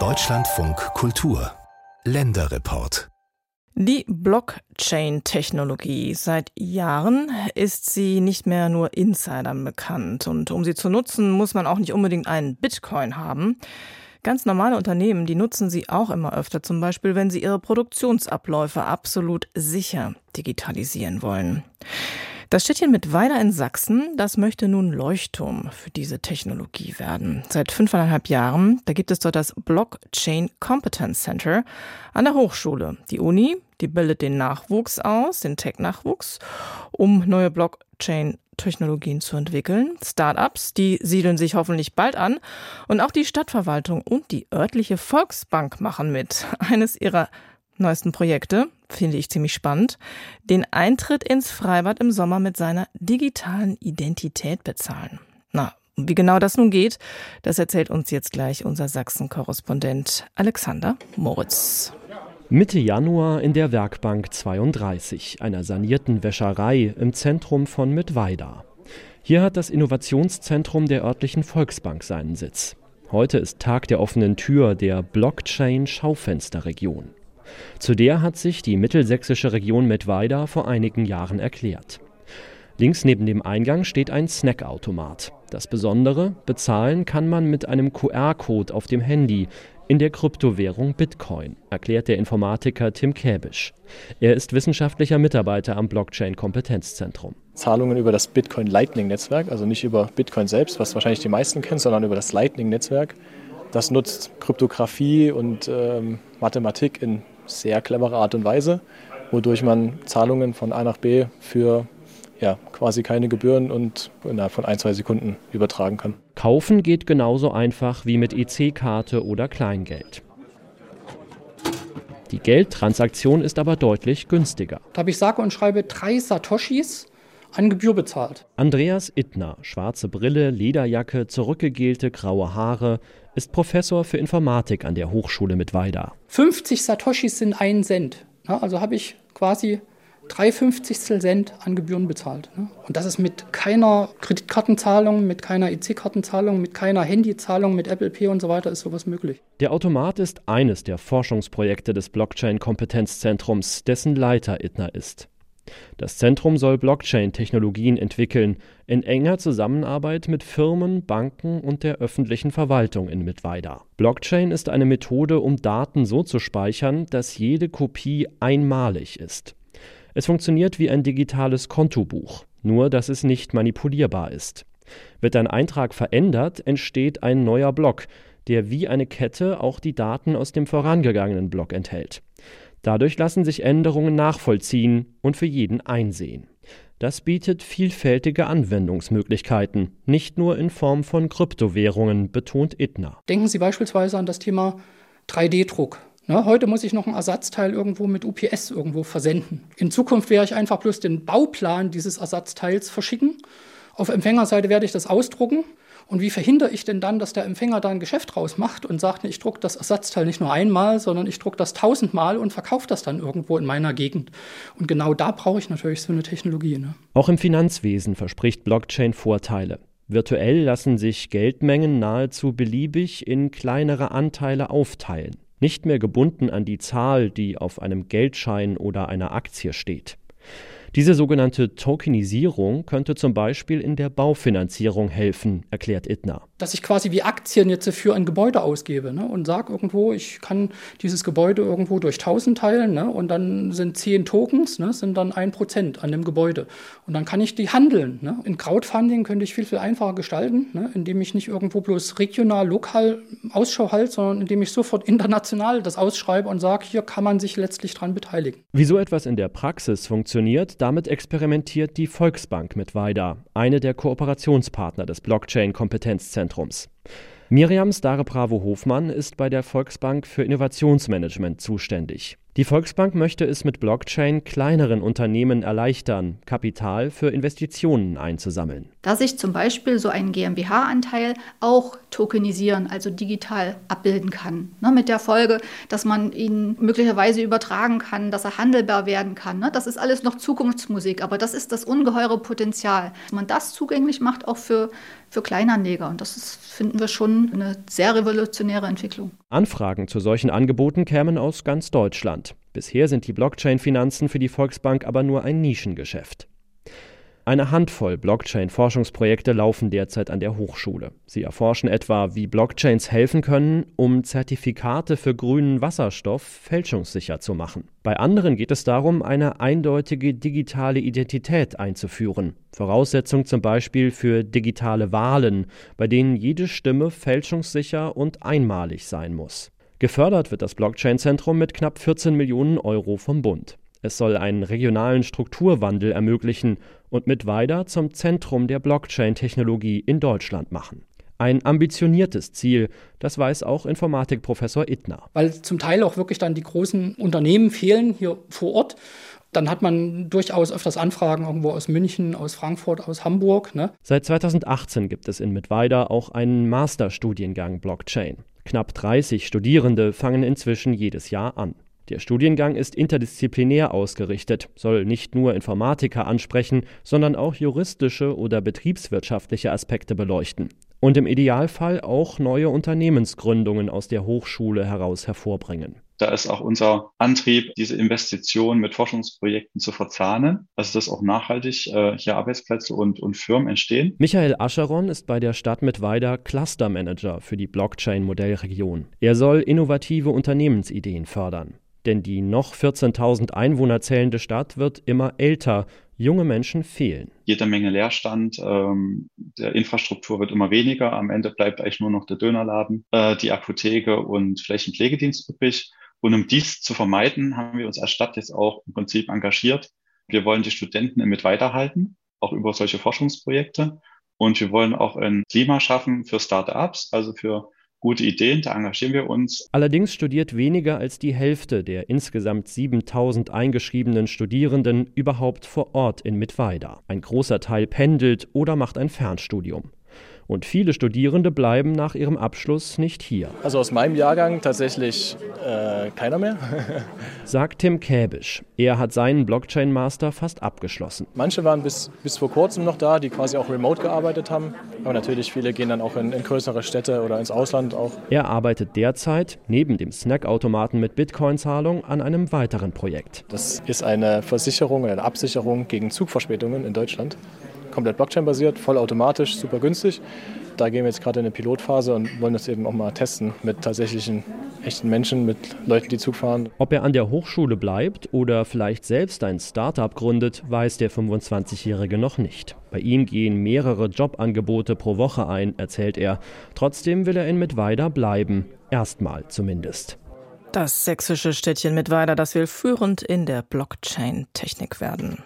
Deutschlandfunk Kultur Länderreport die Blockchain-Technologie. Seit Jahren ist sie nicht mehr nur Insidern bekannt. Und um sie zu nutzen, muss man auch nicht unbedingt einen Bitcoin haben. Ganz normale Unternehmen, die nutzen sie auch immer öfter, zum Beispiel wenn sie ihre Produktionsabläufe absolut sicher digitalisieren wollen. Das Städtchen mit Weiler in Sachsen, das möchte nun Leuchtturm für diese Technologie werden. Seit fünfeinhalb Jahren, da gibt es dort das Blockchain Competence Center an der Hochschule. Die Uni, die bildet den Nachwuchs aus, den Tech-Nachwuchs, um neue Blockchain Technologien zu entwickeln. Startups, die siedeln sich hoffentlich bald an. Und auch die Stadtverwaltung und die örtliche Volksbank machen mit. Eines ihrer neuesten Projekte, finde ich ziemlich spannend, den Eintritt ins Freibad im Sommer mit seiner digitalen Identität bezahlen. Na, wie genau das nun geht, das erzählt uns jetzt gleich unser Sachsen-Korrespondent Alexander Moritz. Mitte Januar in der Werkbank 32, einer sanierten Wäscherei im Zentrum von Mittweida. Hier hat das Innovationszentrum der örtlichen Volksbank seinen Sitz. Heute ist Tag der offenen Tür der Blockchain-Schaufensterregion. Zu der hat sich die mittelsächsische Region Mittweida vor einigen Jahren erklärt. Links neben dem Eingang steht ein Snackautomat. Das Besondere, bezahlen kann man mit einem QR-Code auf dem Handy in der Kryptowährung Bitcoin, erklärt der Informatiker Tim Käbisch. Er ist wissenschaftlicher Mitarbeiter am Blockchain-Kompetenzzentrum. Zahlungen über das Bitcoin Lightning-Netzwerk, also nicht über Bitcoin selbst, was wahrscheinlich die meisten kennen, sondern über das Lightning-Netzwerk. Das nutzt Kryptographie und ähm, Mathematik in sehr clevere Art und Weise, wodurch man Zahlungen von A nach B für ja, quasi keine Gebühren und innerhalb von ein, zwei Sekunden übertragen kann. Kaufen geht genauso einfach wie mit EC-Karte oder Kleingeld. Die Geldtransaktion ist aber deutlich günstiger. Da habe ich sage und schreibe drei Satoshis an Gebühr bezahlt. Andreas Ittner, schwarze Brille, Lederjacke, zurückgegelte graue Haare, ist Professor für Informatik an der Hochschule mit Weida. 50 Satoshis sind ein Cent. Also habe ich quasi drei Fünfzigstel Cent an Gebühren bezahlt. Und das ist mit keiner Kreditkartenzahlung, mit keiner EC-Kartenzahlung, mit keiner Handyzahlung, mit Apple Pay und so weiter ist sowas möglich. Der Automat ist eines der Forschungsprojekte des Blockchain-Kompetenzzentrums, dessen Leiter Ittner ist. Das Zentrum soll Blockchain-Technologien entwickeln, in enger Zusammenarbeit mit Firmen, Banken und der öffentlichen Verwaltung in Mittweida. Blockchain ist eine Methode, um Daten so zu speichern, dass jede Kopie einmalig ist. Es funktioniert wie ein digitales Kontobuch, nur dass es nicht manipulierbar ist. Wird ein Eintrag verändert, entsteht ein neuer Block, der wie eine Kette auch die Daten aus dem vorangegangenen Block enthält. Dadurch lassen sich Änderungen nachvollziehen und für jeden einsehen. Das bietet vielfältige Anwendungsmöglichkeiten, nicht nur in Form von Kryptowährungen, betont Ittner. Denken Sie beispielsweise an das Thema 3D-Druck. Ne, heute muss ich noch ein Ersatzteil irgendwo mit UPS irgendwo versenden. In Zukunft werde ich einfach bloß den Bauplan dieses Ersatzteils verschicken. Auf Empfängerseite werde ich das ausdrucken und wie verhindere ich denn dann, dass der Empfänger da ein Geschäft draus macht und sagt, ich drucke das Ersatzteil nicht nur einmal, sondern ich drucke das tausendmal und verkaufe das dann irgendwo in meiner Gegend. Und genau da brauche ich natürlich so eine Technologie. Ne? Auch im Finanzwesen verspricht Blockchain Vorteile. Virtuell lassen sich Geldmengen nahezu beliebig in kleinere Anteile aufteilen, nicht mehr gebunden an die Zahl, die auf einem Geldschein oder einer Aktie steht. Diese sogenannte Tokenisierung könnte zum Beispiel in der Baufinanzierung helfen, erklärt Ittner. Dass ich quasi wie Aktien jetzt für ein Gebäude ausgebe ne, und sage irgendwo, ich kann dieses Gebäude irgendwo durch 1000 teilen ne, und dann sind 10 Tokens, ne, sind dann 1% an dem Gebäude. Und dann kann ich die handeln. Ne. In Crowdfunding könnte ich viel, viel einfacher gestalten, ne, indem ich nicht irgendwo bloß regional, lokal Ausschau halte, sondern indem ich sofort international das ausschreibe und sage, hier kann man sich letztlich dran beteiligen. Wie so etwas in der Praxis funktioniert, damit experimentiert die Volksbank mit Weida, eine der Kooperationspartner des Blockchain-Kompetenzzentrums. Miriam Stare-Bravo Hofmann ist bei der Volksbank für Innovationsmanagement zuständig. Die Volksbank möchte es mit Blockchain kleineren Unternehmen erleichtern, Kapital für Investitionen einzusammeln. Dass ich zum Beispiel so einen GmbH-Anteil auch tokenisieren, also digital abbilden kann. Ne, mit der Folge, dass man ihn möglicherweise übertragen kann, dass er handelbar werden kann. Ne? Das ist alles noch Zukunftsmusik, aber das ist das ungeheure Potenzial. Dass man das zugänglich macht auch für, für Kleinanleger. Und das ist, finden wir schon eine sehr revolutionäre Entwicklung. Anfragen zu solchen Angeboten kämen aus ganz Deutschland. Bisher sind die Blockchain-Finanzen für die Volksbank aber nur ein Nischengeschäft. Eine Handvoll Blockchain-Forschungsprojekte laufen derzeit an der Hochschule. Sie erforschen etwa, wie Blockchains helfen können, um Zertifikate für grünen Wasserstoff fälschungssicher zu machen. Bei anderen geht es darum, eine eindeutige digitale Identität einzuführen. Voraussetzung zum Beispiel für digitale Wahlen, bei denen jede Stimme fälschungssicher und einmalig sein muss. Gefördert wird das Blockchain-Zentrum mit knapp 14 Millionen Euro vom Bund. Es soll einen regionalen Strukturwandel ermöglichen und mit Weida zum Zentrum der Blockchain-Technologie in Deutschland machen. Ein ambitioniertes Ziel, das weiß auch Informatikprofessor Ittner. Weil zum Teil auch wirklich dann die großen Unternehmen fehlen hier vor Ort. Dann hat man durchaus öfters Anfragen irgendwo aus München, aus Frankfurt, aus Hamburg. Ne? Seit 2018 gibt es in Mittweida auch einen Masterstudiengang Blockchain. Knapp 30 Studierende fangen inzwischen jedes Jahr an. Der Studiengang ist interdisziplinär ausgerichtet, soll nicht nur Informatiker ansprechen, sondern auch juristische oder betriebswirtschaftliche Aspekte beleuchten und im Idealfall auch neue Unternehmensgründungen aus der Hochschule heraus hervorbringen. Da ist auch unser Antrieb, diese Investitionen mit Forschungsprojekten zu verzahnen, also dass auch nachhaltig äh, hier Arbeitsplätze und, und Firmen entstehen. Michael Ascheron ist bei der Stadt Mittweida Cluster Manager für die Blockchain-Modellregion. Er soll innovative Unternehmensideen fördern. Denn die noch 14.000 Einwohner zählende Stadt wird immer älter. Junge Menschen fehlen. Jede Menge Leerstand, ähm, der Infrastruktur wird immer weniger. Am Ende bleibt eigentlich nur noch der Dönerladen, äh, die Apotheke und vielleicht ein Pflegedienst übrig. Und um dies zu vermeiden, haben wir uns als Stadt jetzt auch im Prinzip engagiert. Wir wollen die Studenten mit weiterhalten, auch über solche Forschungsprojekte. Und wir wollen auch ein Klima schaffen für Start-ups, also für gute Ideen, da engagieren wir uns. Allerdings studiert weniger als die Hälfte der insgesamt 7000 eingeschriebenen Studierenden überhaupt vor Ort in Mittweida. Ein großer Teil pendelt oder macht ein Fernstudium. Und viele Studierende bleiben nach ihrem Abschluss nicht hier. Also aus meinem Jahrgang tatsächlich äh, keiner mehr. Sagt Tim Käbisch. Er hat seinen Blockchain-Master fast abgeschlossen. Manche waren bis, bis vor kurzem noch da, die quasi auch remote gearbeitet haben. Aber natürlich viele gehen dann auch in, in größere Städte oder ins Ausland auch. Er arbeitet derzeit neben dem Snackautomaten mit Bitcoin-Zahlung an einem weiteren Projekt. Das ist eine Versicherung oder eine Absicherung gegen Zugverspätungen in Deutschland komplett Blockchain-basiert, vollautomatisch, super günstig. Da gehen wir jetzt gerade in eine Pilotphase und wollen das eben auch mal testen mit tatsächlichen echten Menschen, mit Leuten, die Zug fahren. Ob er an der Hochschule bleibt oder vielleicht selbst ein Startup gründet, weiß der 25-Jährige noch nicht. Bei ihm gehen mehrere Jobangebote pro Woche ein, erzählt er. Trotzdem will er in Mittweida bleiben. Erstmal zumindest. Das sächsische Städtchen Mittweida, das will führend in der Blockchain-Technik werden.